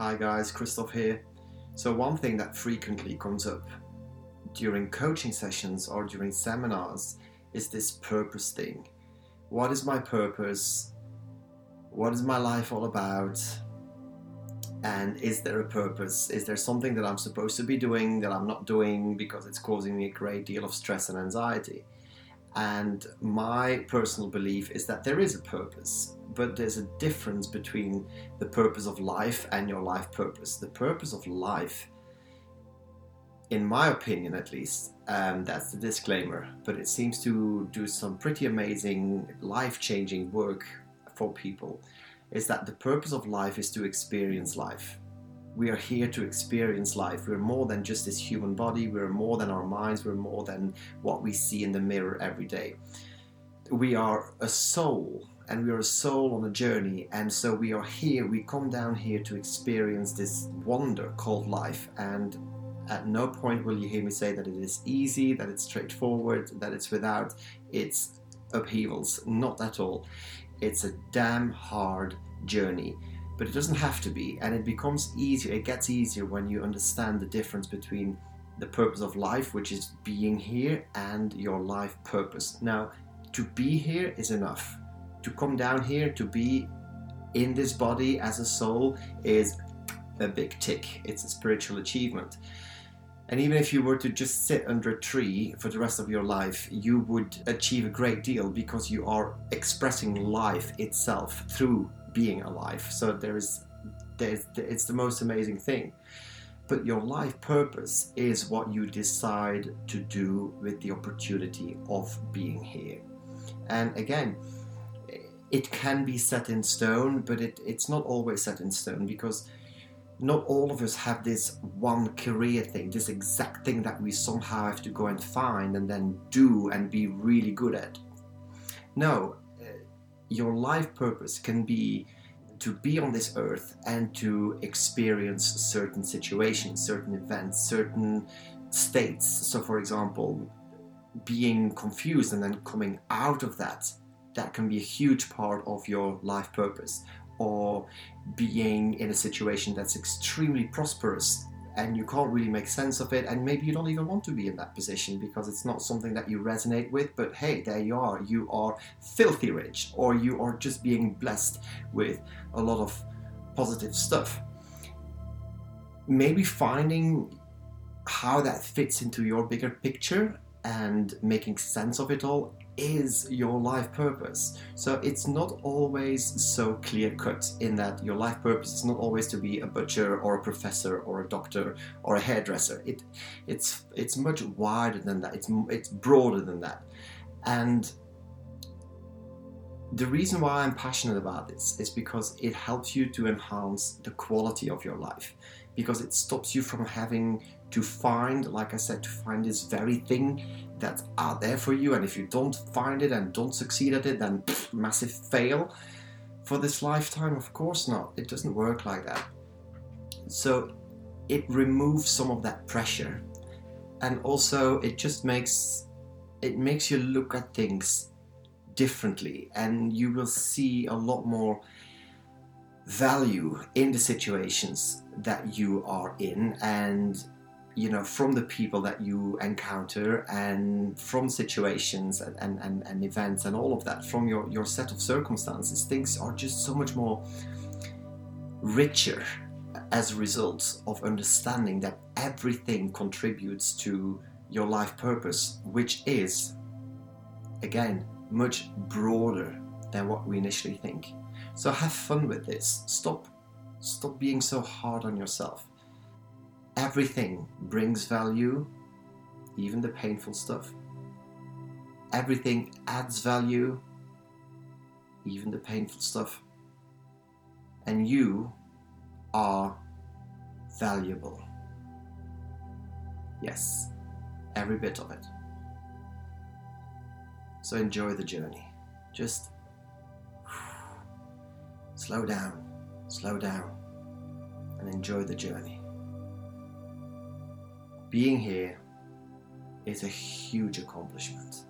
Hi guys, Christoph here. So, one thing that frequently comes up during coaching sessions or during seminars is this purpose thing. What is my purpose? What is my life all about? And is there a purpose? Is there something that I'm supposed to be doing that I'm not doing because it's causing me a great deal of stress and anxiety? And my personal belief is that there is a purpose, but there's a difference between the purpose of life and your life purpose. The purpose of life, in my opinion at least, um, that's the disclaimer, but it seems to do some pretty amazing, life changing work for people, is that the purpose of life is to experience life we are here to experience life. We're more than just this human body, we're more than our minds, we're more than what we see in the mirror every day. We are a soul, and we are a soul on a journey, and so we are here, we come down here to experience this wonder called life. And at no point will you hear me say that it is easy, that it's straightforward, that it's without its upheavals. Not at all. It's a damn hard journey but it doesn't have to be. And it becomes easier, it gets easier when you understand the difference between the purpose of life, which is being here, and your life purpose. Now, to be here is enough. To come down here, to be in this body as a soul, is a big tick. It's a spiritual achievement. And even if you were to just sit under a tree for the rest of your life, you would achieve a great deal because you are expressing life itself through being alive. So there is, there's, it's the most amazing thing. But your life purpose is what you decide to do with the opportunity of being here. And again, it can be set in stone, but it, it's not always set in stone because not all of us have this one career thing, this exact thing that we somehow have to go and find and then do and be really good at. No, your life purpose can be to be on this earth and to experience certain situations, certain events, certain states. So, for example, being confused and then coming out of that, that can be a huge part of your life purpose. Or being in a situation that's extremely prosperous and you can't really make sense of it and maybe you don't even want to be in that position because it's not something that you resonate with but hey there you are. You are filthy rich or you are just being blessed with a lot of positive stuff. Maybe finding how that fits into your bigger picture and making sense of it all is your life purpose. So it's not always so clear cut in that your life purpose is not always to be a butcher or a professor or a doctor or a hairdresser. It it's it's much wider than that. It's it's broader than that. And the reason why I'm passionate about this is because it helps you to enhance the quality of your life because it stops you from having to find, like I said, to find this very thing that's out there for you. And if you don't find it and don't succeed at it, then pff, massive fail. For this lifetime, of course not. It doesn't work like that. So it removes some of that pressure. And also it just makes it makes you look at things differently and you will see a lot more value in the situations that you are in and you know from the people that you encounter and from situations and, and, and, events and all of that from your, your set of circumstances things are just so much more richer as a result of understanding that everything contributes to your life purpose which is again much broader than what we initially think so have fun with this. Stop stop being so hard on yourself. Everything brings value, even the painful stuff. Everything adds value, even the painful stuff. And you are valuable. Yes, every bit of it. So enjoy the journey. Just Slow down, slow down, and enjoy the journey. Being here is a huge accomplishment.